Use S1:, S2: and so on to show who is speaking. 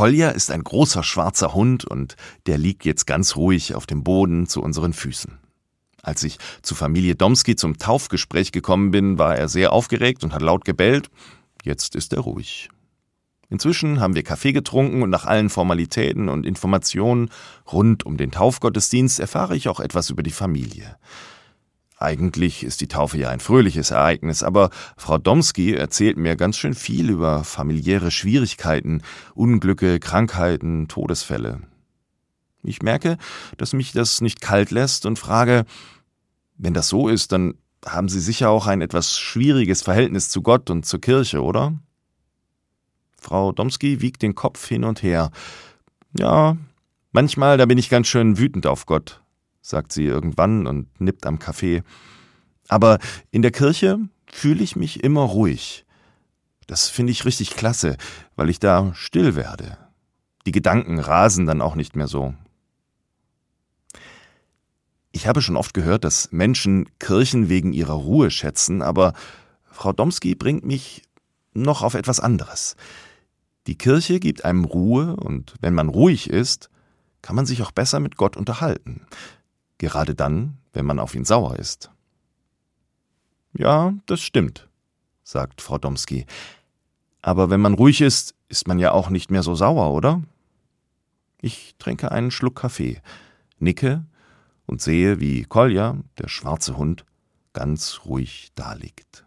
S1: Kolja ist ein großer schwarzer Hund und der liegt jetzt ganz ruhig auf dem Boden zu unseren Füßen. Als ich zu Familie Domski zum Taufgespräch gekommen bin, war er sehr aufgeregt und hat laut gebellt. Jetzt ist er ruhig. Inzwischen haben wir Kaffee getrunken und nach allen Formalitäten und Informationen rund um den Taufgottesdienst erfahre ich auch etwas über die Familie. Eigentlich ist die Taufe ja ein fröhliches Ereignis, aber Frau Domski erzählt mir ganz schön viel über familiäre Schwierigkeiten, Unglücke, Krankheiten, Todesfälle. Ich merke, dass mich das nicht kalt lässt und frage, wenn das so ist, dann haben Sie sicher auch ein etwas schwieriges Verhältnis zu Gott und zur Kirche, oder? Frau Domski wiegt den Kopf hin und her. Ja, manchmal, da bin ich ganz schön wütend auf Gott sagt sie irgendwann und nippt am Kaffee. Aber in der Kirche fühle ich mich immer ruhig. Das finde ich richtig klasse, weil ich da still werde. Die Gedanken rasen dann auch nicht mehr so. Ich habe schon oft gehört, dass Menschen Kirchen wegen ihrer Ruhe schätzen, aber Frau Domski bringt mich noch auf etwas anderes. Die Kirche gibt einem Ruhe und wenn man ruhig ist, kann man sich auch besser mit Gott unterhalten gerade dann, wenn man auf ihn sauer ist. Ja, das stimmt, sagt Frau Domski. Aber wenn man ruhig ist, ist man ja auch nicht mehr so sauer, oder? Ich trinke einen Schluck Kaffee, nicke und sehe, wie Kolja, der schwarze Hund, ganz ruhig daliegt.